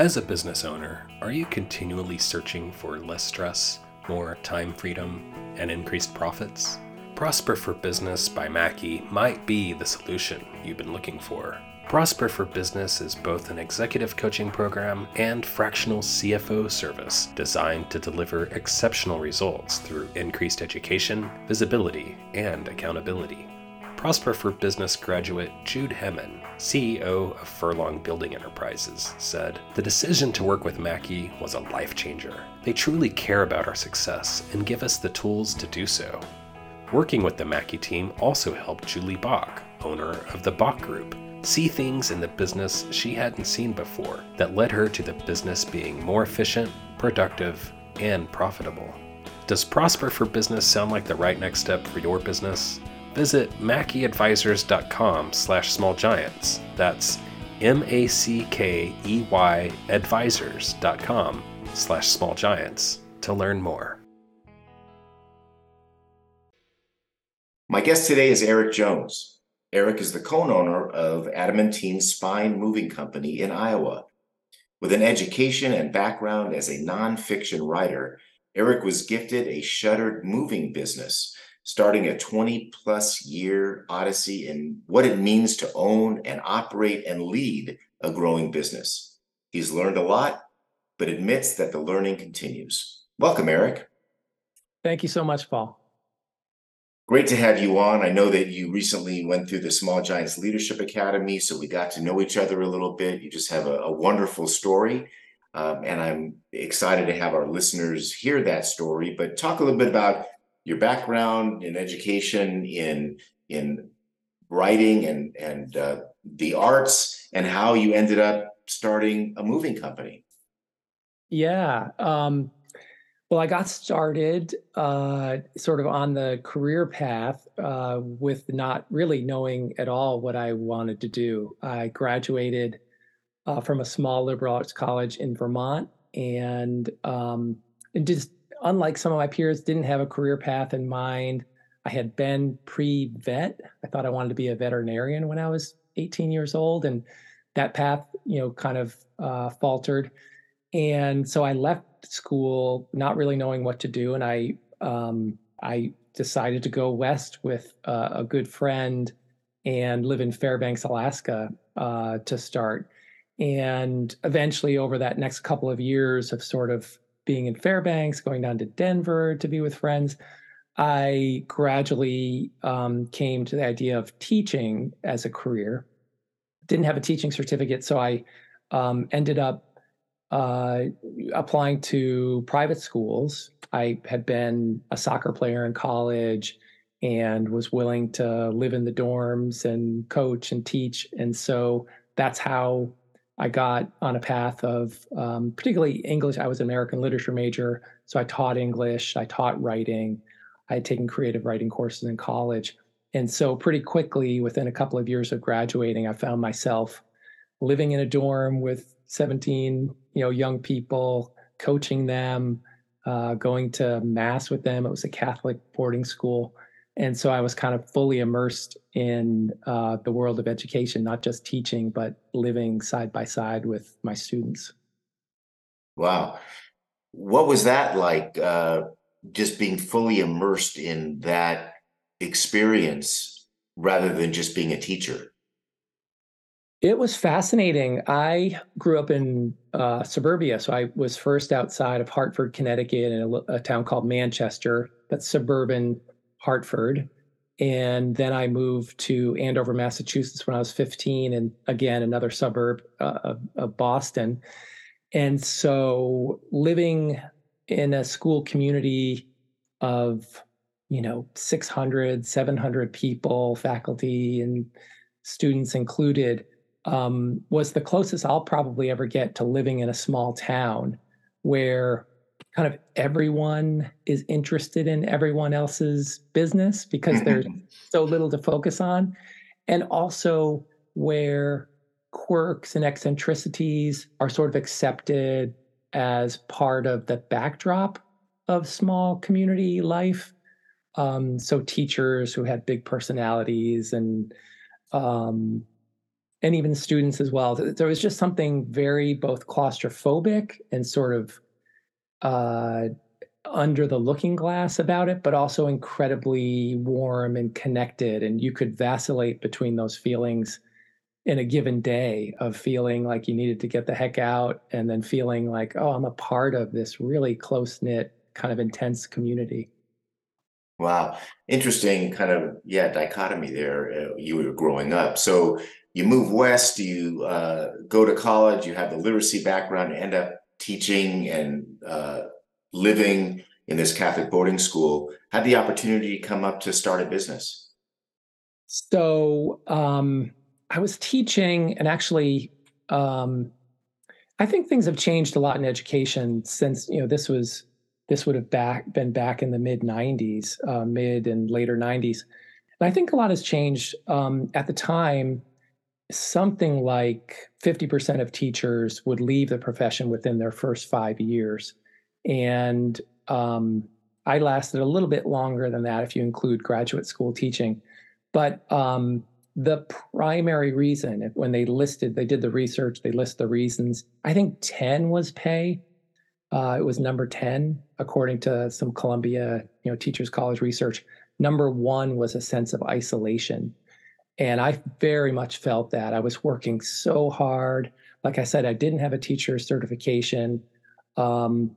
As a business owner, are you continually searching for less stress, more time freedom, and increased profits? Prosper for Business by Mackey might be the solution you've been looking for. Prosper for Business is both an executive coaching program and fractional CFO service designed to deliver exceptional results through increased education, visibility, and accountability. Prosper for Business graduate Jude Hemmen, CEO of Furlong Building Enterprises, said The decision to work with Mackey was a life changer. They truly care about our success and give us the tools to do so. Working with the Mackey team also helped Julie Bach, owner of the Bach Group, see things in the business she hadn't seen before that led her to the business being more efficient, productive, and profitable. Does Prosper for Business sound like the right next step for your business? Visit mackeyadvisors.com slash smallgiants. That's M-A-C-K-E-Y advisors.com slash smallgiants to learn more. My guest today is Eric Jones. Eric is the co-owner of Adamantine Spine Moving Company in Iowa. With an education and background as a nonfiction writer, Eric was gifted a shuttered moving business starting a 20 plus year odyssey in what it means to own and operate and lead a growing business. He's learned a lot, but admits that the learning continues. Welcome, Eric. Thank you so much, Paul. Great to have you on. I know that you recently went through the Small Giants Leadership Academy, so we got to know each other a little bit. You just have a, a wonderful story. Um, and I'm excited to have our listeners hear that story. But talk a little bit about your background in education in in writing and and uh, the arts and how you ended up starting a moving company. Yeah um, well i got started uh, sort of on the career path uh, with not really knowing at all what i wanted to do. I graduated uh, from a small liberal arts college in vermont and um, and just unlike some of my peers, didn't have a career path in mind. I had been pre vet. I thought I wanted to be a veterinarian when I was 18 years old, and that path, you know, kind of uh, faltered. And so I left school not really knowing what to do, and I um, I decided to go west with uh, a good friend and live in Fairbanks, Alaska, uh, to start. And eventually, over that next couple of years of sort of being in Fairbanks, going down to Denver to be with friends, I gradually um, came to the idea of teaching as a career. Didn't have a teaching certificate, so I um, ended up uh, applying to private schools. I had been a soccer player in college and was willing to live in the dorms and coach and teach. And so that's how I got on a path of um, particularly English. I was an American literature major, so I taught English, I taught writing, I had taken creative writing courses in college. And so, pretty quickly, within a couple of years of graduating, I found myself living in a dorm with 17 you know, young people, coaching them, uh, going to mass with them. It was a Catholic boarding school and so I was kind of fully immersed in uh, the world of education, not just teaching, but living side by side with my students. Wow. What was that like, uh, just being fully immersed in that experience rather than just being a teacher? It was fascinating. I grew up in uh, suburbia, so I was first outside of Hartford, Connecticut, in a, a town called Manchester. That's suburban Hartford. And then I moved to Andover, Massachusetts when I was 15, and again, another suburb uh, of, of Boston. And so living in a school community of, you know, 600, 700 people, faculty and students included, um, was the closest I'll probably ever get to living in a small town where kind of everyone is interested in everyone else's business because there's so little to focus on. And also where quirks and eccentricities are sort of accepted as part of the backdrop of small community life. Um, so teachers who had big personalities and um, and even students as well. There was just something very both claustrophobic and sort of uh, under the looking glass about it, but also incredibly warm and connected. And you could vacillate between those feelings in a given day of feeling like you needed to get the heck out and then feeling like, oh, I'm a part of this really close knit, kind of intense community. Wow. Interesting kind of, yeah, dichotomy there. Uh, you were growing up. So you move west, you uh, go to college, you have the literacy background, you end up teaching and uh, living in this Catholic boarding school. Had the opportunity to come up to start a business? So um, I was teaching, and actually, um, I think things have changed a lot in education since you know this was this would have back been back in the mid 90s, uh, mid and later 90s. And I think a lot has changed. Um, at the time, something like 50% of teachers would leave the profession within their first five years. And um, I lasted a little bit longer than that if you include graduate school teaching. But um, the primary reason, when they listed, they did the research, they list the reasons. I think 10 was pay. Uh, it was number 10, according to some Columbia, you know, Teachers College research. Number one was a sense of isolation. And I very much felt that. I was working so hard. Like I said, I didn't have a teacher certification. Um,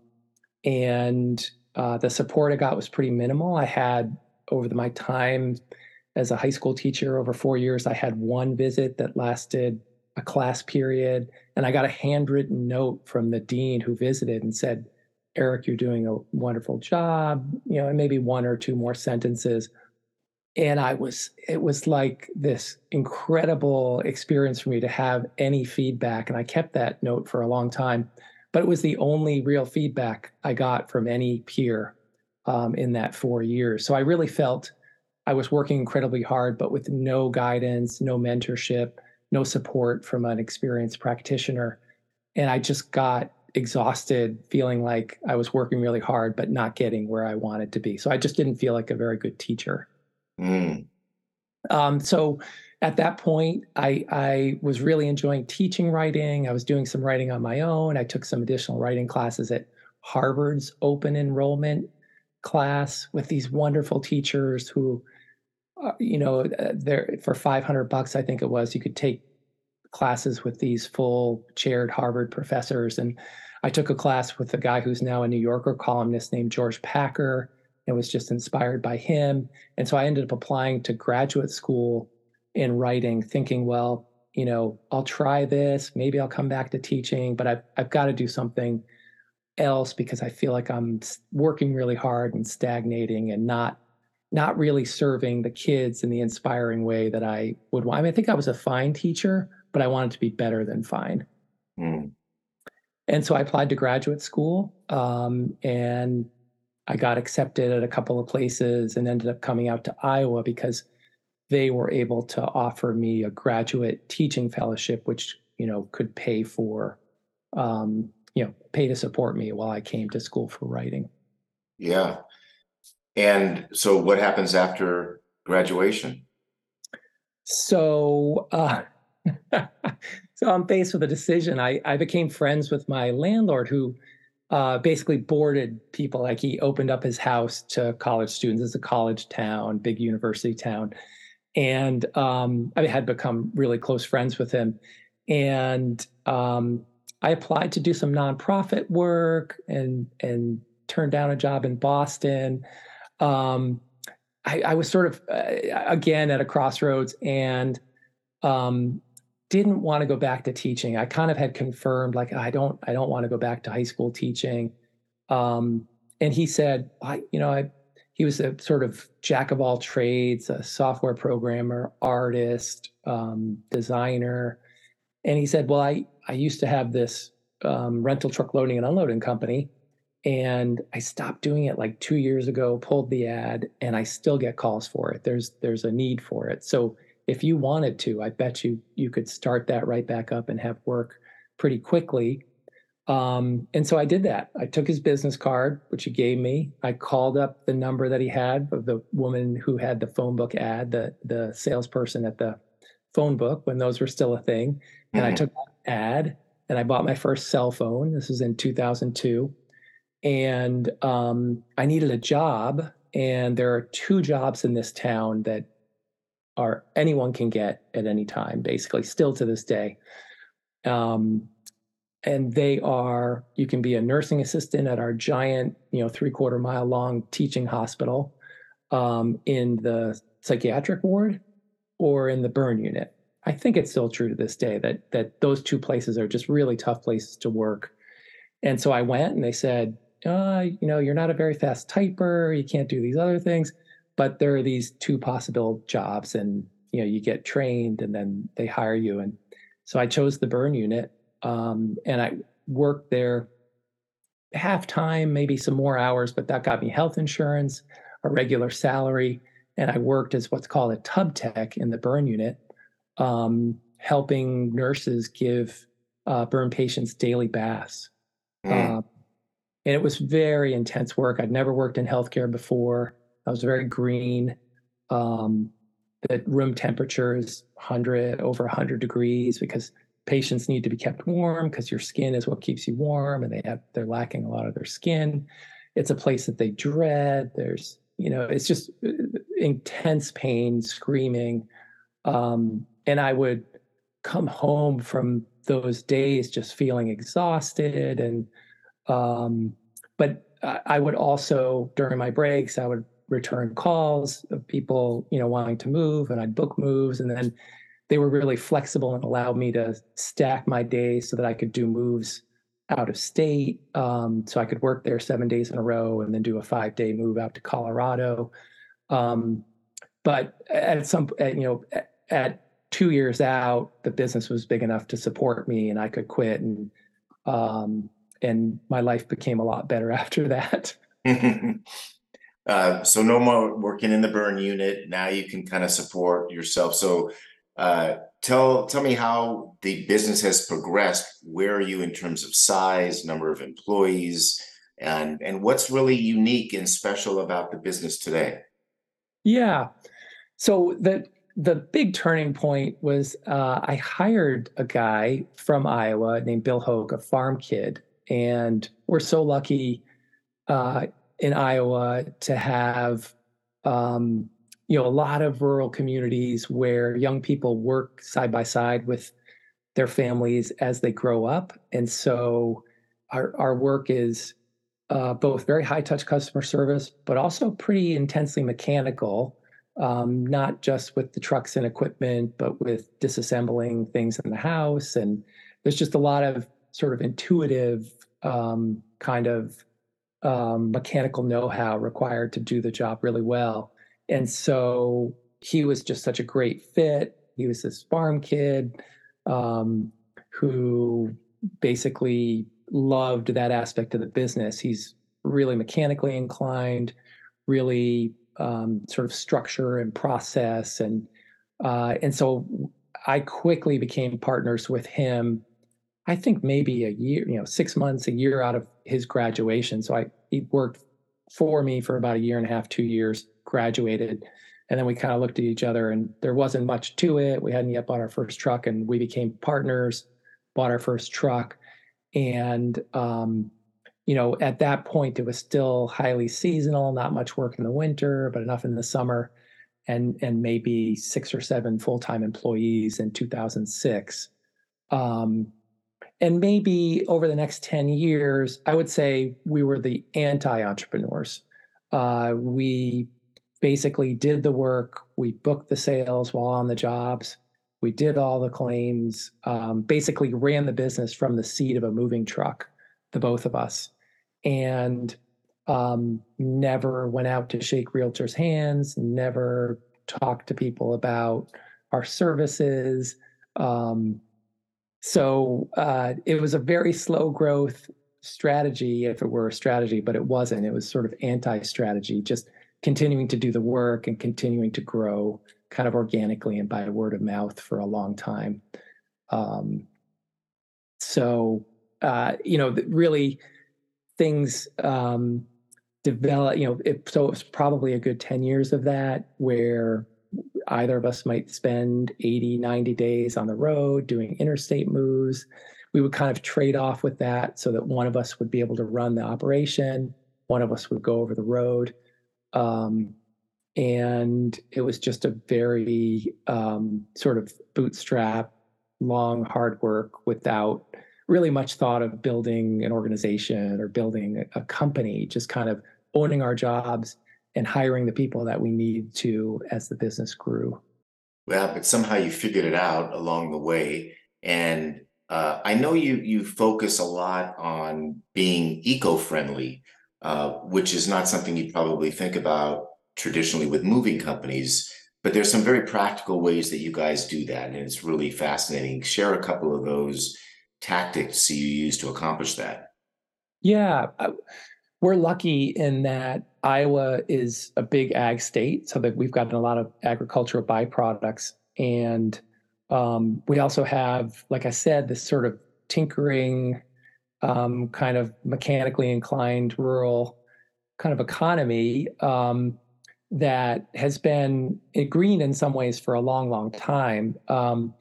and uh, the support I got was pretty minimal. I had, over the, my time as a high school teacher over four years, I had one visit that lasted a class period. And I got a handwritten note from the dean who visited and said, Eric, you're doing a wonderful job, you know, and maybe one or two more sentences and I was it was like this incredible experience for me to have any feedback and I kept that note for a long time but it was the only real feedback I got from any peer um, in that four years. So I really felt I was working incredibly hard but with no guidance no mentorship no support from an experienced practitioner and I just got exhausted feeling like I was working really hard but not getting where I wanted to be. So I just didn't feel like a very good teacher Mm. Um, so at that point, I, I was really enjoying teaching writing. I was doing some writing on my own. I took some additional writing classes at Harvard's open enrollment class with these wonderful teachers who, uh, you know, uh, there for 500 bucks, I think it was, you could take classes with these full chaired Harvard professors. And I took a class with a guy who's now a New Yorker columnist named George Packer and was just inspired by him. And so I ended up applying to graduate school in writing, thinking, well, you know, I'll try this. Maybe I'll come back to teaching, but I've, I've got to do something else because I feel like I'm working really hard and stagnating and not not really serving the kids in the inspiring way that I would want. I mean, I think I was a fine teacher, but I wanted to be better than fine. Mm. And so I applied to graduate school um, and I got accepted at a couple of places and ended up coming out to Iowa because they were able to offer me a graduate teaching fellowship, which you know could pay for, um, you know, pay to support me while I came to school for writing. Yeah, and so what happens after graduation? So, uh, so I'm faced with a decision. I I became friends with my landlord who uh, basically boarded people. Like he opened up his house to college students. It's a college town, big university town, and um, I had become really close friends with him. And um, I applied to do some nonprofit work and and turned down a job in Boston. Um, I, I, was sort of uh, again at a crossroads and um, didn't want to go back to teaching. I kind of had confirmed like I don't I don't want to go back to high school teaching. Um, and he said, I, you know, I he was a sort of jack of all trades, a software programmer, artist, um, designer. And he said, Well, I, I used to have this um, rental truck loading and unloading company. And I stopped doing it like two years ago, pulled the ad, and I still get calls for it. There's there's a need for it. So if you wanted to, I bet you you could start that right back up and have work pretty quickly. Um, and so I did that. I took his business card, which he gave me. I called up the number that he had of the woman who had the phone book ad, the the salesperson at the phone book when those were still a thing. And mm-hmm. I took that ad and I bought my first cell phone. This was in 2002. And um, I needed a job. And there are two jobs in this town that are anyone can get at any time, basically, still to this day. Um, and they are you can be a nursing assistant at our giant you know three quarter mile long teaching hospital um, in the psychiatric ward or in the burn unit. I think it's still true to this day that that those two places are just really tough places to work. And so i went and they said uh, you know you're not a very fast typer. You can't do these other things but there are these two possible jobs and you know you get trained and then they hire you and so i chose the burn unit um, and I worked there half time, maybe some more hours, but that got me health insurance, a regular salary, and I worked as what's called a tub tech in the burn unit, um, helping nurses give uh, burn patients daily baths. Mm. Uh, and it was very intense work. I'd never worked in healthcare before. I was very green. Um, the room temperature is 100 over 100 degrees because patients need to be kept warm because your skin is what keeps you warm and they have they're lacking a lot of their skin it's a place that they dread there's you know it's just uh, intense pain screaming um, and i would come home from those days just feeling exhausted and um, but i would also during my breaks i would return calls of people you know wanting to move and i'd book moves and then they were really flexible and allowed me to stack my days so that I could do moves out of state. Um, so I could work there seven days in a row and then do a five day move out to Colorado. Um, but at some, at, you know, at, at, two years out, the business was big enough to support me and I could quit and, um, and my life became a lot better after that. uh, so no more working in the burn unit. Now you can kind of support yourself. So uh, tell tell me how the business has progressed. Where are you in terms of size, number of employees, and and what's really unique and special about the business today? Yeah, so the the big turning point was uh, I hired a guy from Iowa named Bill Hoke, a farm kid, and we're so lucky uh, in Iowa to have um, you know a lot of rural communities where young people work side by side with their families as they grow up. And so our our work is uh, both very high touch customer service but also pretty intensely mechanical um, not just with the trucks and equipment but with disassembling things in the house. And there's just a lot of sort of intuitive um, kind of um, mechanical know-how required to do the job really well and so he was just such a great fit. He was this farm kid um, who basically loved that aspect of the business. He's really mechanically inclined, really um, sort of structure and process, and uh, and so I quickly became partners with him. I think maybe a year, you know, six months, a year out of his graduation. So I he worked for me for about a year and a half, two years, graduated. And then we kind of looked at each other and there wasn't much to it. We hadn't yet bought our first truck and we became partners, bought our first truck. And, um, you know, at that point, it was still highly seasonal, not much work in the winter, but enough in the summer. And, and maybe six or seven full time employees in 2006. Um, and maybe over the next 10 years, I would say we were the anti entrepreneurs. Uh, we basically did the work, we booked the sales while on the jobs, we did all the claims, um, basically ran the business from the seat of a moving truck, the both of us, and um, never went out to shake realtors' hands, never talked to people about our services. Um, so uh, it was a very slow growth strategy if it were a strategy, but it wasn't. It was sort of anti strategy, just continuing to do the work and continuing to grow kind of organically and by word of mouth for a long time. Um, so, uh, you know, really things um, develop, you know, it, so it was probably a good 10 years of that where either of us might spend 80, 90 days on the road doing interstate moves. We would kind of trade off with that so that one of us would be able to run the operation, one of us would go over the road. Um, and it was just a very um, sort of bootstrap, long, hard work without really much thought of building an organization or building a company, just kind of owning our jobs and hiring the people that we need to as the business grew. Yeah, but somehow you figured it out along the way. And uh, I know you you focus a lot on being eco-friendly, uh, which is not something you probably think about traditionally with moving companies. But there's some very practical ways that you guys do that, and it's really fascinating. Share a couple of those tactics you use to accomplish that. Yeah, we're lucky in that Iowa is a big ag state, so that we've gotten a lot of agricultural byproducts, and um, we also have, like I said, this sort of tinkering, um, kind of mechanically inclined rural kind of economy um, that has been green in some ways for a long, long time. Um,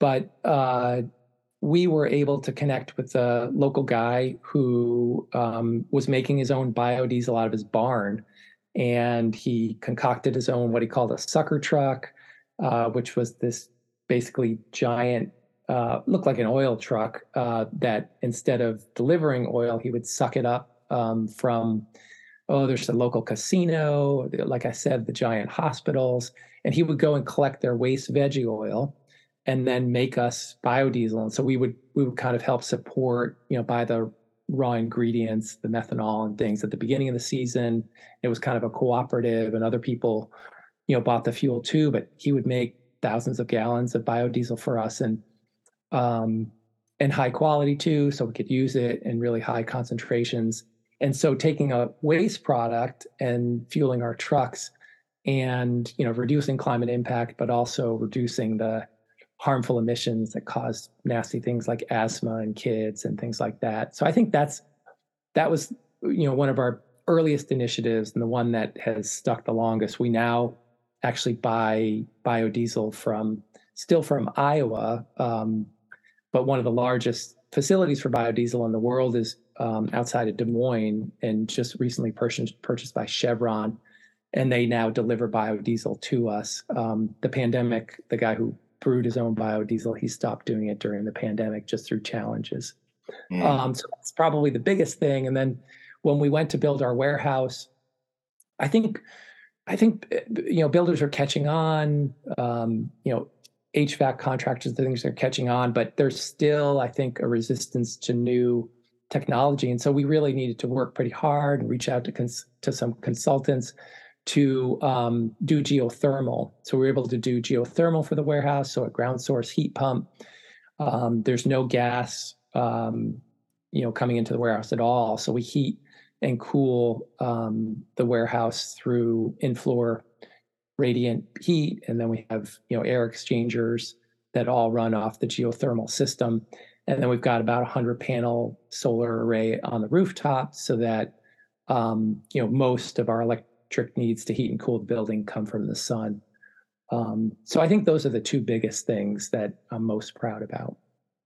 but uh, we were able to connect with a local guy who um, was making his own biodiesel out of his barn. And he concocted his own, what he called a sucker truck, uh, which was this basically giant, uh, looked like an oil truck uh, that instead of delivering oil, he would suck it up um, from oh, there's a local casino, like I said, the giant hospitals. And he would go and collect their waste veggie oil and then make us biodiesel. And so we would we would kind of help support, you know, buy the raw ingredients, the methanol and things at the beginning of the season. It was kind of a cooperative and other people, you know, bought the fuel too, but he would make thousands of gallons of biodiesel for us and um and high quality too, so we could use it in really high concentrations and so taking a waste product and fueling our trucks and you know reducing climate impact but also reducing the harmful emissions that cause nasty things like asthma in kids and things like that so i think that's that was you know one of our earliest initiatives and the one that has stuck the longest we now actually buy biodiesel from still from iowa um, but one of the largest facilities for biodiesel in the world is um, outside of Des Moines and just recently purchased, purchased by Chevron. And they now deliver biodiesel to us. Um, the pandemic, the guy who brewed his own biodiesel, he stopped doing it during the pandemic just through challenges. Mm. Um, so that's probably the biggest thing. And then when we went to build our warehouse, I think, I think you know builders are catching on. Um, you know, HVAC contractors, the things are catching on, but there's still, I think, a resistance to new technology. And so we really needed to work pretty hard and reach out to cons- to some consultants to um, do geothermal. So we are able to do geothermal for the warehouse, so a ground source heat pump. Um, there's no gas, um, you know, coming into the warehouse at all. So we heat and cool um, the warehouse through in-floor radiant heat, and then we have you know air exchangers that all run off the geothermal system. And then we've got about a 100 panel solar array on the rooftop so that um, you know most of our electric needs to heat and cool the building come from the sun. Um, so I think those are the two biggest things that I'm most proud about.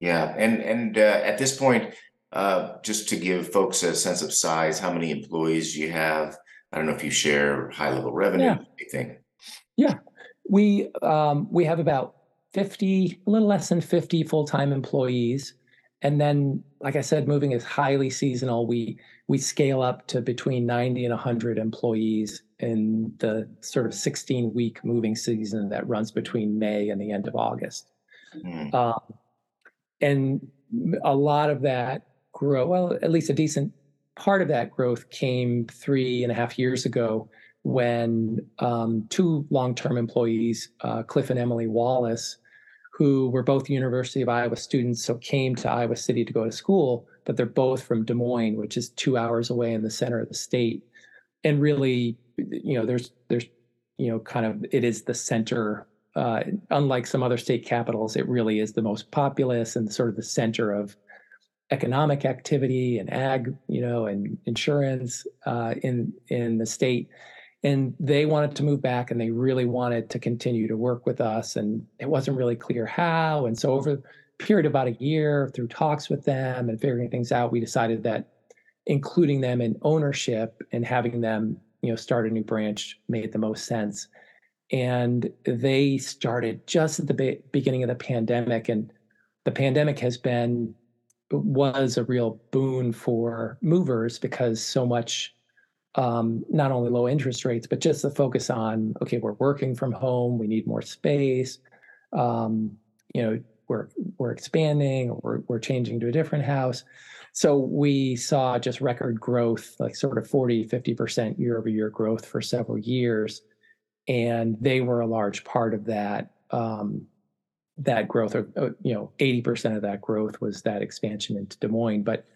Yeah, and and uh, at this point, uh, just to give folks a sense of size, how many employees you have? I don't know if you share high level revenue, yeah. anything. Yeah, we um, we have about 50, a little less than 50 full-time employees. And then, like I said, moving is highly seasonal. We we scale up to between 90 and 100 employees in the sort of 16 week moving season that runs between May and the end of August. Mm. Um, and a lot of that grow, well, at least a decent part of that growth came three and a half years ago when um, two long term employees, uh, Cliff and Emily Wallace, who were both University of Iowa students, so came to Iowa City to go to school, but they're both from Des Moines, which is two hours away in the center of the state. And really, you know, there's there's you know, kind of it is the center. Uh, unlike some other state capitals, it really is the most populous and sort of the center of economic activity and ag, you know, and insurance uh, in in the state and they wanted to move back and they really wanted to continue to work with us and it wasn't really clear how and so over a period of about a year through talks with them and figuring things out we decided that including them in ownership and having them you know start a new branch made the most sense. And they started just at the be- beginning of the pandemic and the pandemic has been was a real boon for movers because so much um, not only low interest rates, but just the focus on okay, we're working from home, we need more space. Um, you know, we're we're expanding, we're we're changing to a different house. So we saw just record growth, like sort of 40, 50% year over year growth for several years. And they were a large part of that um, that growth, or you know, 80% of that growth was that expansion into Des Moines. But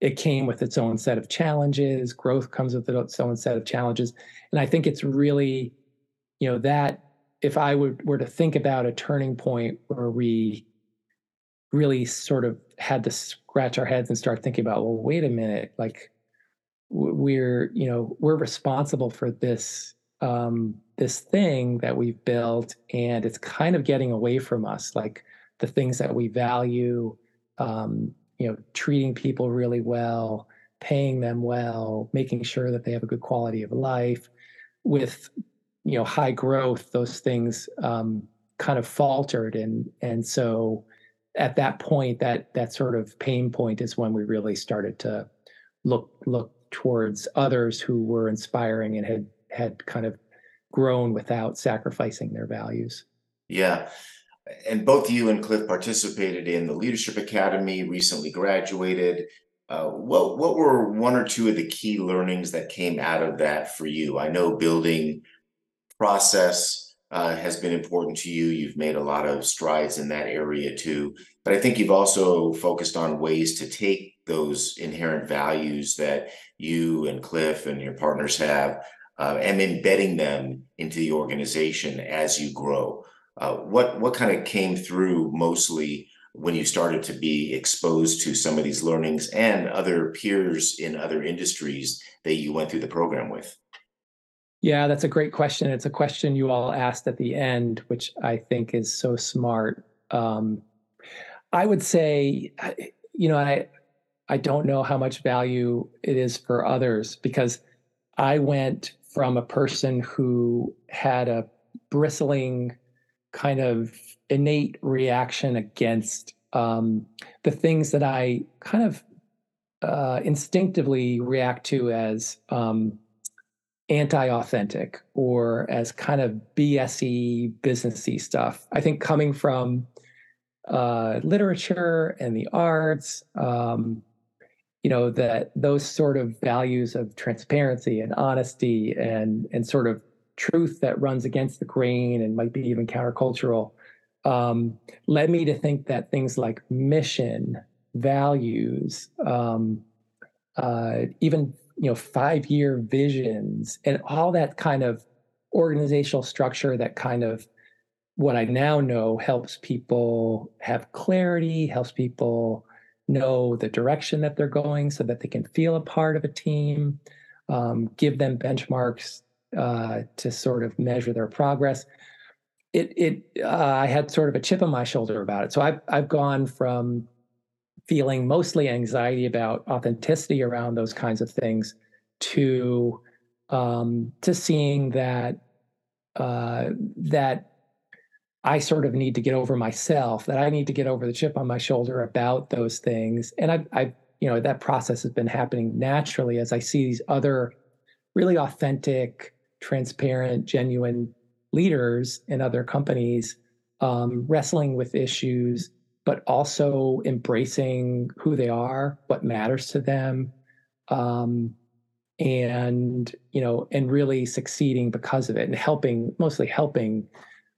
it came with its own set of challenges. Growth comes with its own set of challenges. And I think it's really, you know, that if I would, were to think about a turning point where we really sort of had to scratch our heads and start thinking about, well, wait a minute, like we're, you know, we're responsible for this um this thing that we've built and it's kind of getting away from us like the things that we value um you know treating people really well paying them well making sure that they have a good quality of life with you know high growth those things um, kind of faltered. And and so at that point that that sort of pain point is when we really started to look look towards others who were inspiring and had had kind of grown without sacrificing their values. Yeah and both you and Cliff participated in the Leadership Academy, recently graduated. Uh, what what were one or two of the key learnings that came out of that for you? I know building process uh, has been important to you. You've made a lot of strides in that area too, but I think you've also focused on ways to take those inherent values that you and Cliff and your partners have uh, and embedding them into the organization as you grow. Uh, what what kind of came through mostly when you started to be exposed to some of these learnings and other peers in other industries that you went through the program with? Yeah, that's a great question. It's a question you all asked at the end, which I think is so smart. Um, I would say, you know, I I don't know how much value it is for others because I went from a person who had a bristling kind of innate reaction against um, the things that I kind of uh, instinctively react to as um, anti-authentic or as kind of BSE businessy stuff. I think coming from uh, literature and the arts, um, you know, that those sort of values of transparency and honesty and and sort of truth that runs against the grain and might be even countercultural. Um, led me to think that things like mission, values, um, uh, even you know five year visions, and all that kind of organizational structure that kind of what I now know helps people have clarity, helps people know the direction that they're going so that they can feel a part of a team, um, give them benchmarks uh, to sort of measure their progress. It it uh, I had sort of a chip on my shoulder about it. So I've I've gone from feeling mostly anxiety about authenticity around those kinds of things to um, to seeing that uh, that I sort of need to get over myself, that I need to get over the chip on my shoulder about those things. And I, I, you know, that process has been happening naturally as I see these other really authentic, transparent, genuine leaders in other companies um, wrestling with issues, but also embracing who they are, what matters to them, um, and you know, and really succeeding because of it, and helping, mostly helping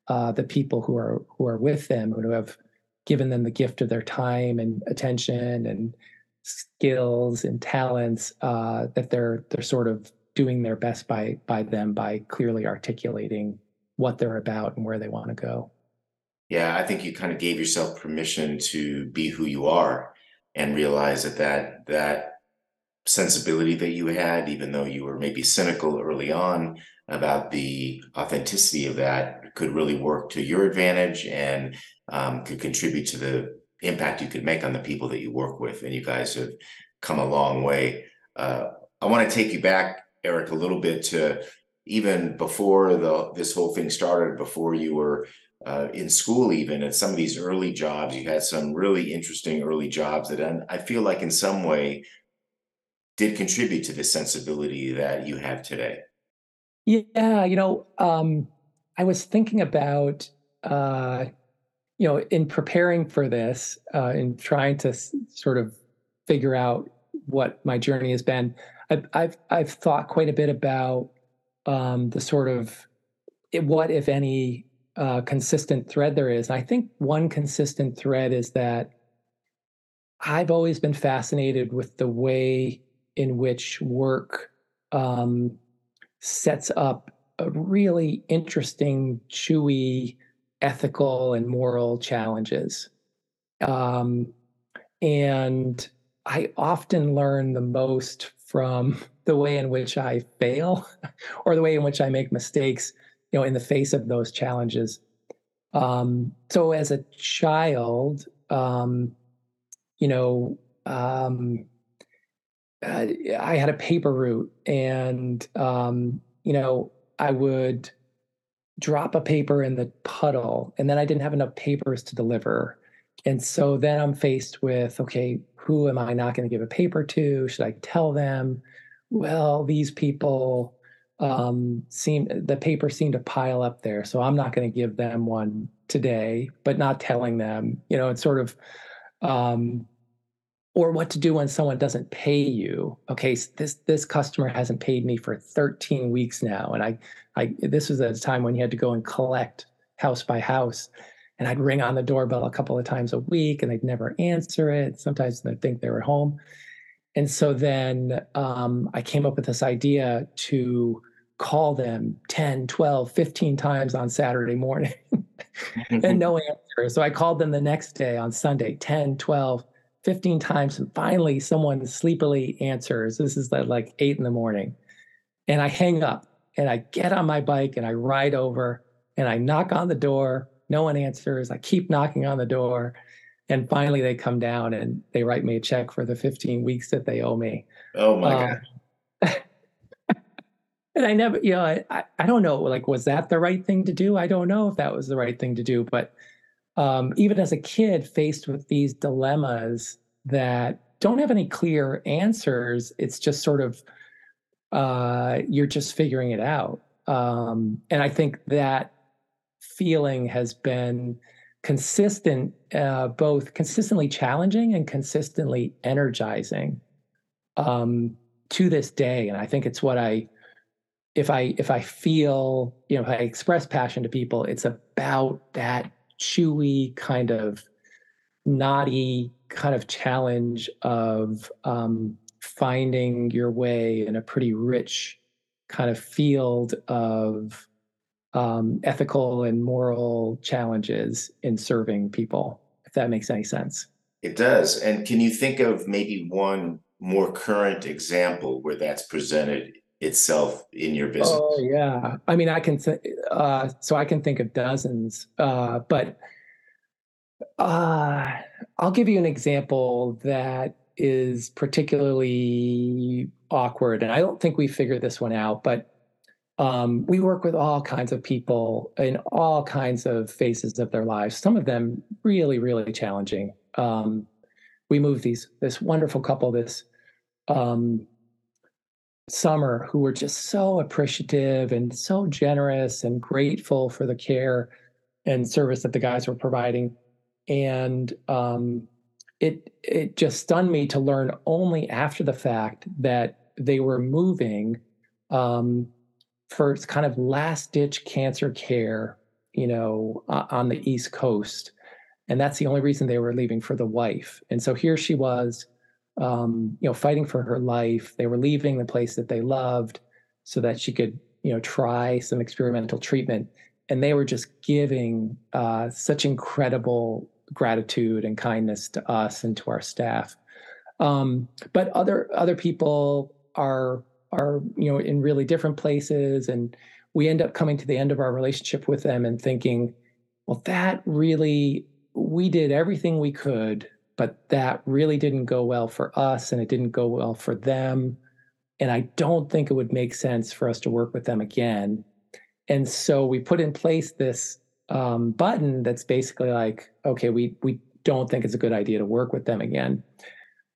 uh, the people who are who are with them, who have given them the gift of their time and attention and skills and talents, uh, that they're they're sort of doing their best by by them by clearly articulating what they're about and where they want to go. Yeah, I think you kind of gave yourself permission to be who you are and realize that that that sensibility that you had, even though you were maybe cynical early on about the authenticity of that, could really work to your advantage and um, could contribute to the impact you could make on the people that you work with. And you guys have come a long way. Uh, I want to take you back, Eric, a little bit to even before the this whole thing started, before you were uh, in school, even at some of these early jobs, you had some really interesting early jobs that I feel like in some way did contribute to the sensibility that you have today. Yeah, you know, um, I was thinking about, uh, you know, in preparing for this, uh, in trying to s- sort of figure out what my journey has been. I've I've, thought quite a bit about um, the sort of what, if any, uh, consistent thread there is. I think one consistent thread is that I've always been fascinated with the way in which work um, sets up a really interesting, chewy ethical and moral challenges. Um, and I often learn the most from the way in which I fail or the way in which I make mistakes, you know, in the face of those challenges. Um, so as a child, um, you know, um, uh, I had a paper route, and um, you know, I would drop a paper in the puddle, and then I didn't have enough papers to deliver, and so then I'm faced with, okay, who am I not going to give a paper to? Should I tell them? Well, these people um, seem the paper seemed to pile up there, so I'm not going to give them one today, but not telling them, you know, it's sort of um, or what to do when someone doesn't pay you. Okay, this this customer hasn't paid me for 13 weeks now, and I, I this was at a time when you had to go and collect house by house, and I'd ring on the doorbell a couple of times a week, and they'd never answer it. Sometimes they'd think they were home, and so then um, I came up with this idea to call them 10, 12, 15 times on Saturday morning and no answer. So I called them the next day on Sunday, 10, 12, 15 times and finally someone sleepily answers this is at like 8 in the morning and i hang up and i get on my bike and i ride over and i knock on the door no one answers i keep knocking on the door and finally they come down and they write me a check for the 15 weeks that they owe me. Oh my um, god. And i never you know I, I don't know like was that the right thing to do? I don't know if that was the right thing to do but um, even as a kid faced with these dilemmas that don't have any clear answers it's just sort of uh, you're just figuring it out. Um, and i think that feeling has been consistent uh, both consistently challenging and consistently energizing um, to this day. And i think it's what i if i if i feel you know if i express passion to people it's about that chewy kind of knotty kind of challenge of um, finding your way in a pretty rich kind of field of um, ethical and moral challenges in serving people if that makes any sense it does and can you think of maybe one more current example where that's presented itself in your business? Oh yeah, I mean, I can th- uh, so I can think of dozens, uh, but uh, I'll give you an example that is particularly awkward, and I don't think we figured this one out, but. Um, we work with all kinds of people in all kinds of phases of their lives. Some of them really, really challenging. Um, we moved these this wonderful couple this um, summer who were just so appreciative and so generous and grateful for the care and service that the guys were providing and um, it it just stunned me to learn only after the fact that they were moving um, for kind of last ditch cancer care you know, on the East Coast. And that's the only reason they were leaving for the wife. And so here she was, um, you know, fighting for her life. They were leaving the place that they loved so that she could, you know, try some experimental treatment. And they were just giving uh, such incredible gratitude and kindness to us and to our staff. Um, but other other people are are you know in really different places, and we end up coming to the end of our relationship with them and thinking, well, that really we did everything we could, but that really didn't go well for us, and it didn't go well for them. And I don't think it would make sense for us to work with them again. And so we put in place this um, button that's basically like, okay, we we don't think it's a good idea to work with them again.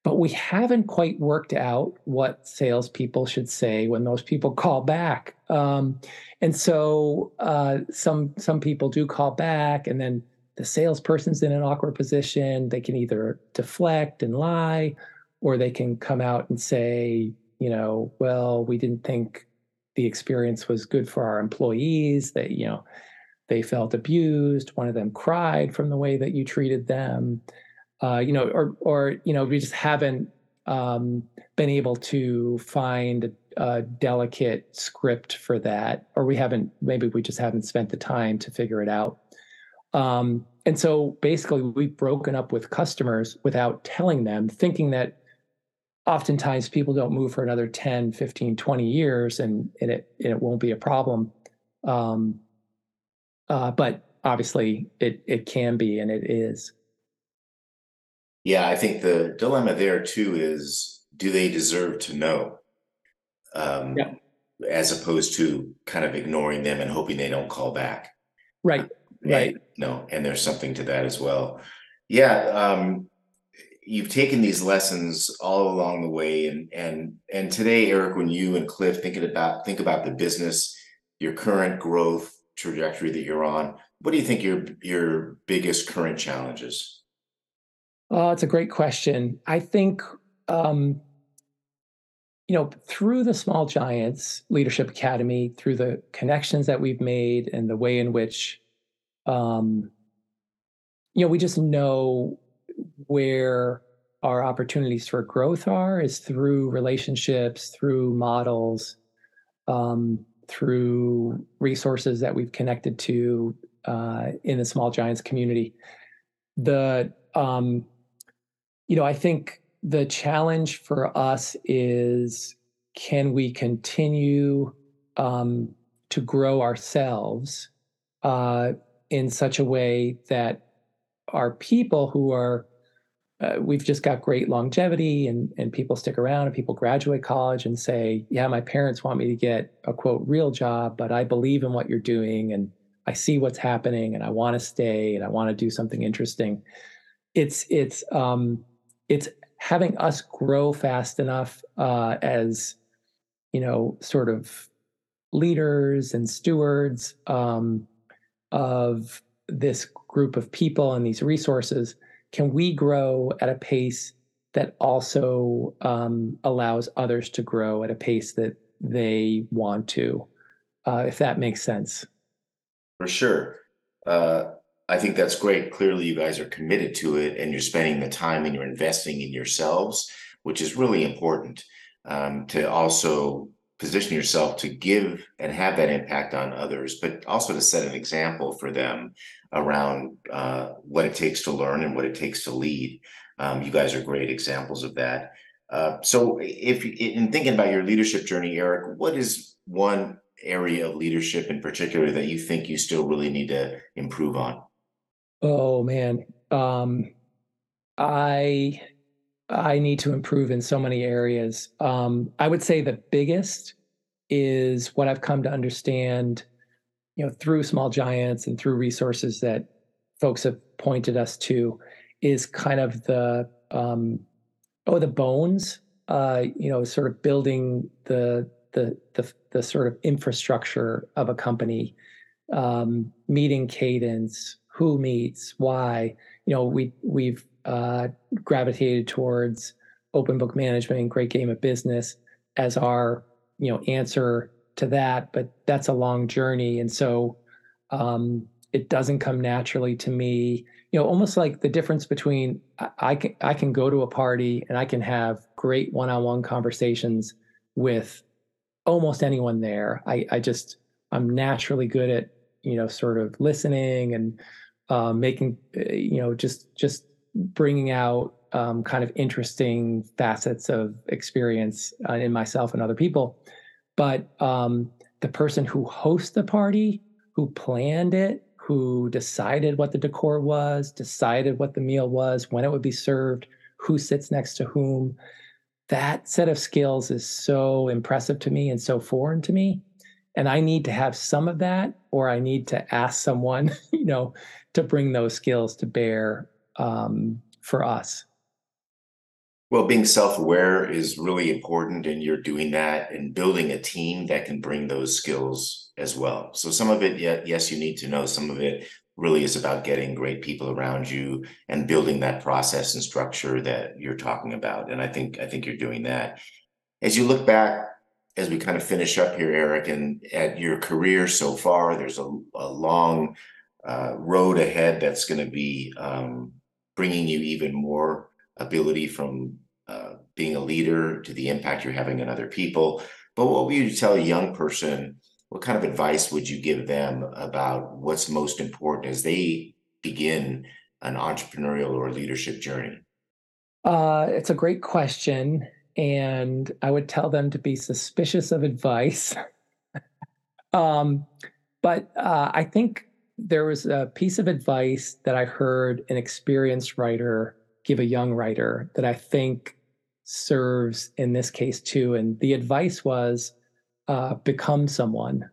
But we haven't quite worked out what salespeople should say when those people call back. Um, and so uh, some some people do call back, and then the salesperson's in an awkward position. They can either deflect and lie, or they can come out and say, you know, well, we didn't think the experience was good for our employees. That you know, they felt abused. One of them cried from the way that you treated them. Uh, you know, or or you know, we just haven't um, been able to find a delicate script for that, or we haven't. Maybe we just haven't spent the time to figure it out. Um, and so basically, we've broken up with customers without telling them, thinking that oftentimes people don't move for another 10, 15, 20 years and, and it, and it won't be a problem. Um, uh, but obviously, it it can be, and it is. Yeah, I think the dilemma there too is: do they deserve to know? Um, yeah. As opposed to kind of ignoring them and hoping they don't call back. Right. Right. no, and there's something to that as well. Yeah. Um, you've taken these lessons all along the way, and and and today, Eric, when you and Cliff thinking about think about the business, your current growth, trajectory that you're on, what do you think your your biggest current challenges? Oh, it's a great question. I think um, you know through the Small Giants Leadership Academy, through the connections that we've made, and the way in which um, you know we just know where our opportunities for growth are is through relationships, through models. Um, through resources that we've connected to uh, in the Small Giants community. The um, you know, I think the challenge for us is can we continue um, to grow ourselves uh, in such a way that our people who are uh, we've just got great longevity and, and people stick around and people graduate college and say, yeah, my parents want me to get a quote real job, but I believe in what you're doing and I see what's happening and I want to stay and I want to do something interesting. It's it's um, it's having us grow fast enough uh, as you know, sort of leaders and stewards um, of this group of people and these resources can we grow at a pace that also um, allows others to grow at a pace that they want to, uh, if that makes sense. For sure. Uh, I think that's great. Clearly, you guys are committed to it and you're spending the time and you're investing in yourselves, which is really important um, to also position yourself to give and have that impact on others, but also to set an example for them around uh, what it takes to learn and what it takes to lead. Um, you guys are great examples of that. Uh, so, if in thinking about your leadership journey, Eric, what is one area of leadership in particular that you think you still really need to improve on? Oh man, um, I I need to improve in so many areas. Um, I would say the biggest is what I've come to understand, you know, through Small Giants and through resources that folks have pointed us to, is kind of the um, oh the bones, uh, you know, sort of building the the the, the sort of infrastructure of a company, um, meeting cadence, who meets, why. You know, we we've uh, gravitated towards open book management and great game of business as our you know answer to that but that's a long journey and so um, it doesn't come naturally to me. You know, almost like the difference between I, I can I can go to a party and I can have great one-on-one conversations with almost anyone there. I I just I'm naturally good at you know sort of listening and uh, making uh, you know just just bringing out um, kind of interesting facets of experience uh, in myself and other people. But um, the person who hosts the party, who planned it, who decided what the decor was, decided what the meal was, when it would be served, who sits next to whom, that set of skills is so impressive to me and so foreign to me. And I need to have some of that, or I need to ask someone, you know, to bring those skills to bear um, for us. Well, being self-aware is really important, and you're doing that and building a team that can bring those skills as well. So some of it, yes, you need to know. Some of it really is about getting great people around you and building that process and structure that you're talking about. And I think I think you're doing that. As you look back, as we kind of finish up here, Eric, and at your career so far, there's a, a long uh, road ahead that's going to be um, bringing you even more ability from uh, being a leader to the impact you're having on other people. But what would you tell a young person? What kind of advice would you give them about what's most important as they begin an entrepreneurial or leadership journey? Uh, it's a great question. And I would tell them to be suspicious of advice. um, but uh, I think there was a piece of advice that I heard an experienced writer give a young writer that I think serves in this case too. And the advice was uh, become someone.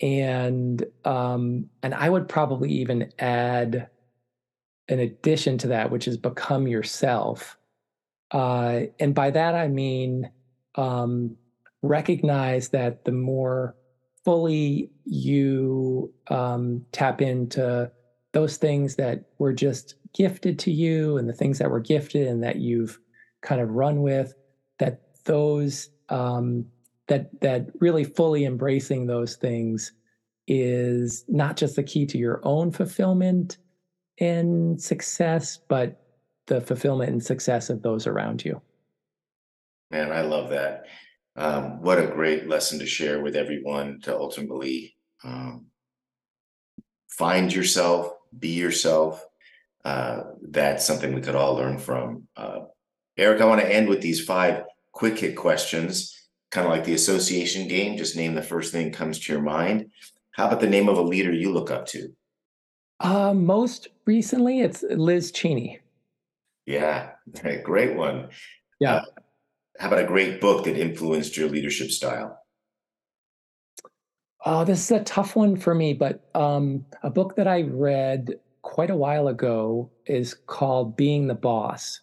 And um, and I would probably even add an addition to that, which is become yourself. Uh, and by that I mean um, recognize that the more fully you um, tap into those things that were just gifted to you and the things that were gifted and that you've kind of run with that those um, that that really fully embracing those things is not just the key to your own fulfillment and success but the fulfillment and success of those around you. Man i love that um, what a great lesson to share with everyone to ultimately um, find yourself be yourself uh, that's something we could all learn from. Uh, Eric, I want to end with these five quick hit questions, kind of like the association game. Just name the first thing comes to your mind. How about the name of a leader you look up to? Uh, most recently, it's Liz Cheney. Yeah, great one. Yeah. How about a great book that influenced your leadership style? Oh, this is a tough one for me, but um, a book that I read quite a while ago is called Being the Boss.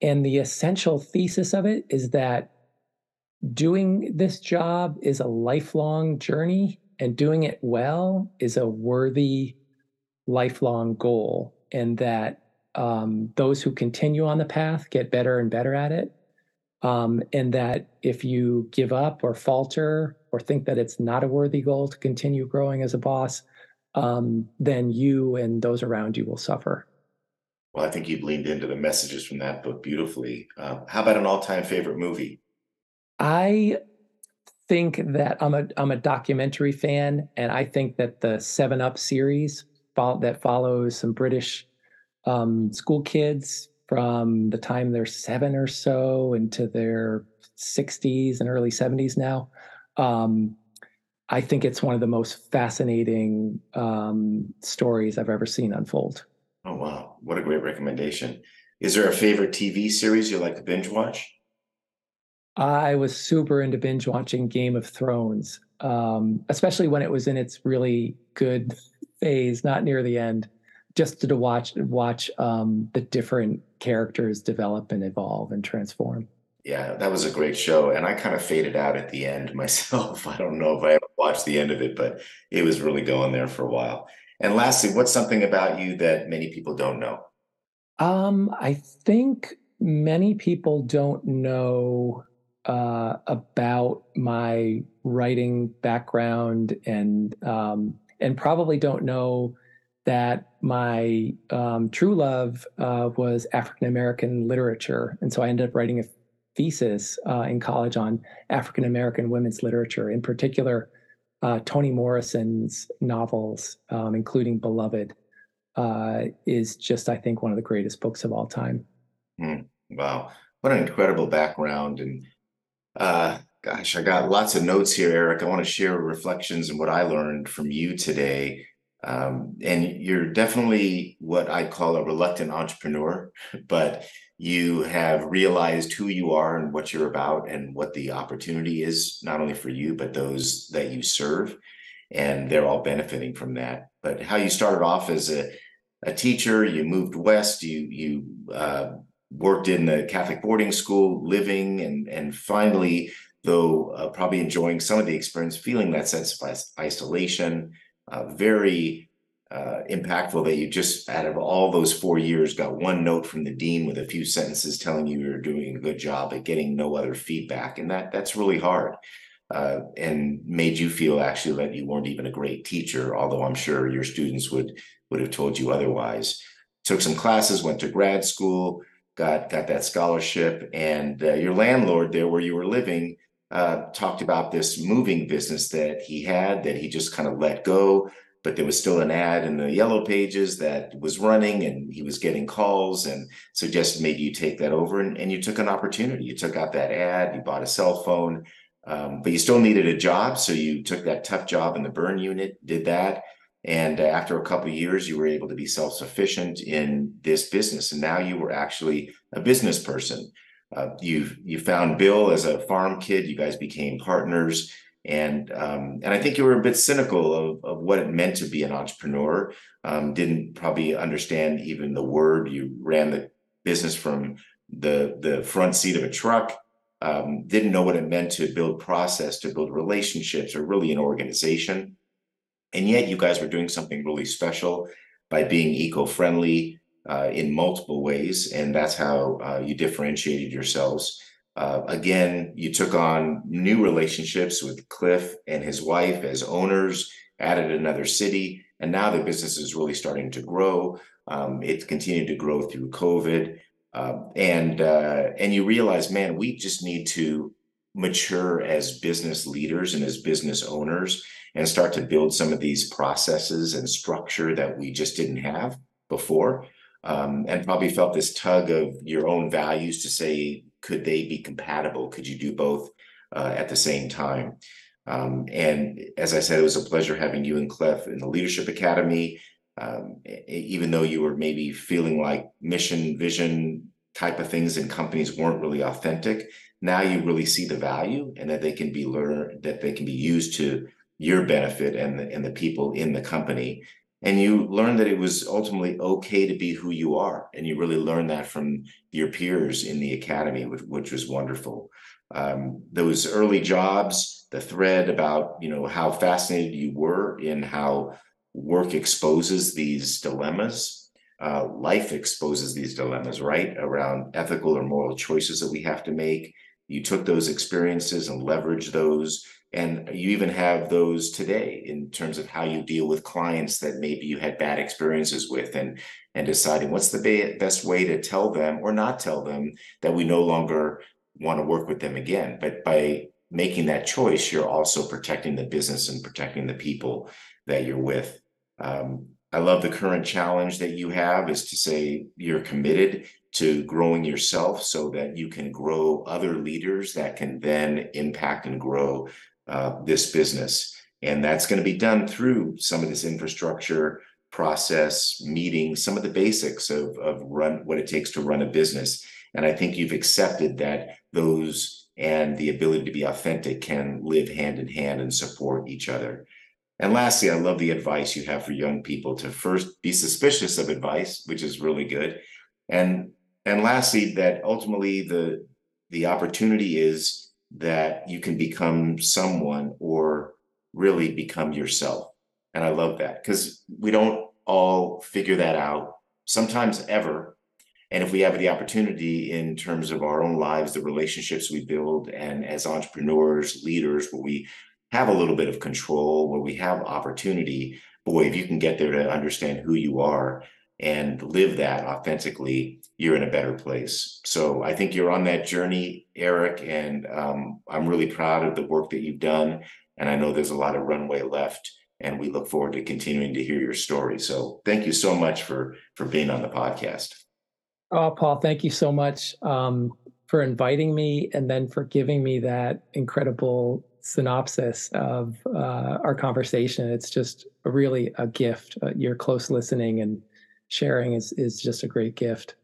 And the essential thesis of it is that doing this job is a lifelong journey and doing it well is a worthy lifelong goal. And that um, those who continue on the path get better and better at it. Um, and that if you give up or falter or think that it's not a worthy goal to continue growing as a boss, um, then you and those around you will suffer. Well, I think you've leaned into the messages from that book beautifully. Uh, how about an all-time favorite movie? I think that I'm a I'm a documentary fan, and I think that the Seven Up series that follows some British um, school kids from the time they're seven or so into their 60s and early 70s now. Um, I think it's one of the most fascinating um, stories I've ever seen unfold. Oh wow, what a great recommendation! Is there a favorite TV series you like to binge watch? I was super into binge watching Game of Thrones, um, especially when it was in its really good phase, not near the end, just to watch watch um, the different characters develop and evolve and transform. Yeah, that was a great show, and I kind of faded out at the end myself. I don't know if I ever watched the end of it, but it was really going there for a while. And lastly, what's something about you that many people don't know? Um, I think many people don't know uh, about my writing background and um, and probably don't know that my um, true love uh, was African American literature. And so I ended up writing a thesis uh, in college on African American women's literature, in particular, uh, Toni Morrison's novels, um, including Beloved, uh, is just, I think, one of the greatest books of all time. Mm, wow. What an incredible background. And uh, gosh, I got lots of notes here, Eric. I want to share reflections and what I learned from you today. Um, and you're definitely what I call a reluctant entrepreneur, but you have realized who you are and what you're about and what the opportunity is, not only for you, but those that you serve. And they're all benefiting from that. But how you started off as a, a teacher, you moved west, you, you uh, worked in the Catholic boarding school, living, and, and finally, though uh, probably enjoying some of the experience, feeling that sense of isolation, uh, very uh, impactful that you just out of all those four years got one note from the dean with a few sentences telling you you're doing a good job at getting no other feedback and that that's really hard uh, and made you feel actually that you weren't even a great teacher although i'm sure your students would would have told you otherwise. Took some classes went to grad school got got that scholarship and uh, your landlord there where you were living uh, talked about this moving business that he had that he just kind of let go but there was still an ad in the yellow pages that was running and he was getting calls and suggested maybe you take that over and, and you took an opportunity. You took out that ad you bought a cell phone um, but you still needed a job so you took that tough job in the burn unit did that and uh, after a couple years you were able to be self-sufficient in this business and now you were actually a business person uh, you you found bill as a farm kid you guys became partners and um, and I think you were a bit cynical of, of what it meant to be an entrepreneur. Um, didn't probably understand even the word. You ran the business from the the front seat of a truck. Um, didn't know what it meant to build process, to build relationships, or really an organization. And yet, you guys were doing something really special by being eco-friendly uh, in multiple ways, and that's how uh, you differentiated yourselves. Uh, again, you took on new relationships with Cliff and his wife as owners, added another city, and now the business is really starting to grow. Um, it continued to grow through COVID, uh, and uh, and you realize, man, we just need to mature as business leaders and as business owners, and start to build some of these processes and structure that we just didn't have before. Um, and probably felt this tug of your own values to say could they be compatible? Could you do both uh, at the same time? Um, and as I said, it was a pleasure having you and Cliff in the Leadership Academy. Um, even though you were maybe feeling like mission, vision type of things in companies weren't really authentic, now you really see the value and that they can be learned, that they can be used to your benefit and the, and the people in the company and you learn that it was ultimately okay to be who you are. And you really learn that from your peers in the academy which, which was wonderful. Um, those early jobs the thread about you know how fascinated you were in how work exposes these dilemmas. Uh, life exposes these dilemmas right? Around ethical or moral choices that we have to make. You took those experiences and leveraged those and you even have those today in terms of how you deal with clients that maybe you had bad experiences with and and deciding what's the best way to tell them or not tell them that we no longer want to work with them again. But by making that choice you're also protecting the business and protecting the people that you're with. Um, i love the current challenge that you have is to say you're committed to growing yourself so that you can grow other leaders that can then impact and grow uh, this business. And that's going to be done through some of this infrastructure process, meetings, some of the basics of, of run what it takes to run a business. And I think you've accepted that those and the ability to be authentic can live hand in hand and support each other. And lastly, I love the advice you have for young people to first be suspicious of advice, which is really good. And and lastly, that ultimately the the opportunity is that you can become someone or really become yourself. And I love that because we don't all figure that out sometimes ever. And if we have the opportunity in terms of our own lives, the relationships we build, and as entrepreneurs, leaders, where we have a little bit of control, where we have opportunity, boy, if you can get there to understand who you are and live that authentically, you're in a better place. So I think you're on that journey, Eric, and um, I'm really proud of the work that you've done. And I know there's a lot of runway left, and we look forward to continuing to hear your story. So thank you so much for for being on the podcast. Oh, Paul, thank you so much um, for inviting me and then for giving me that incredible synopsis of uh, our conversation. It's just really a gift. Uh, your close listening and sharing is is just a great gift.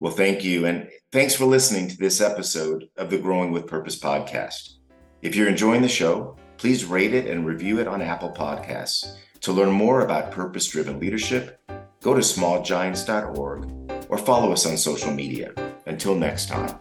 Well, thank you. And thanks for listening to this episode of the Growing with Purpose podcast. If you're enjoying the show, please rate it and review it on Apple Podcasts. To learn more about purpose driven leadership, go to smallgiants.org or follow us on social media. Until next time.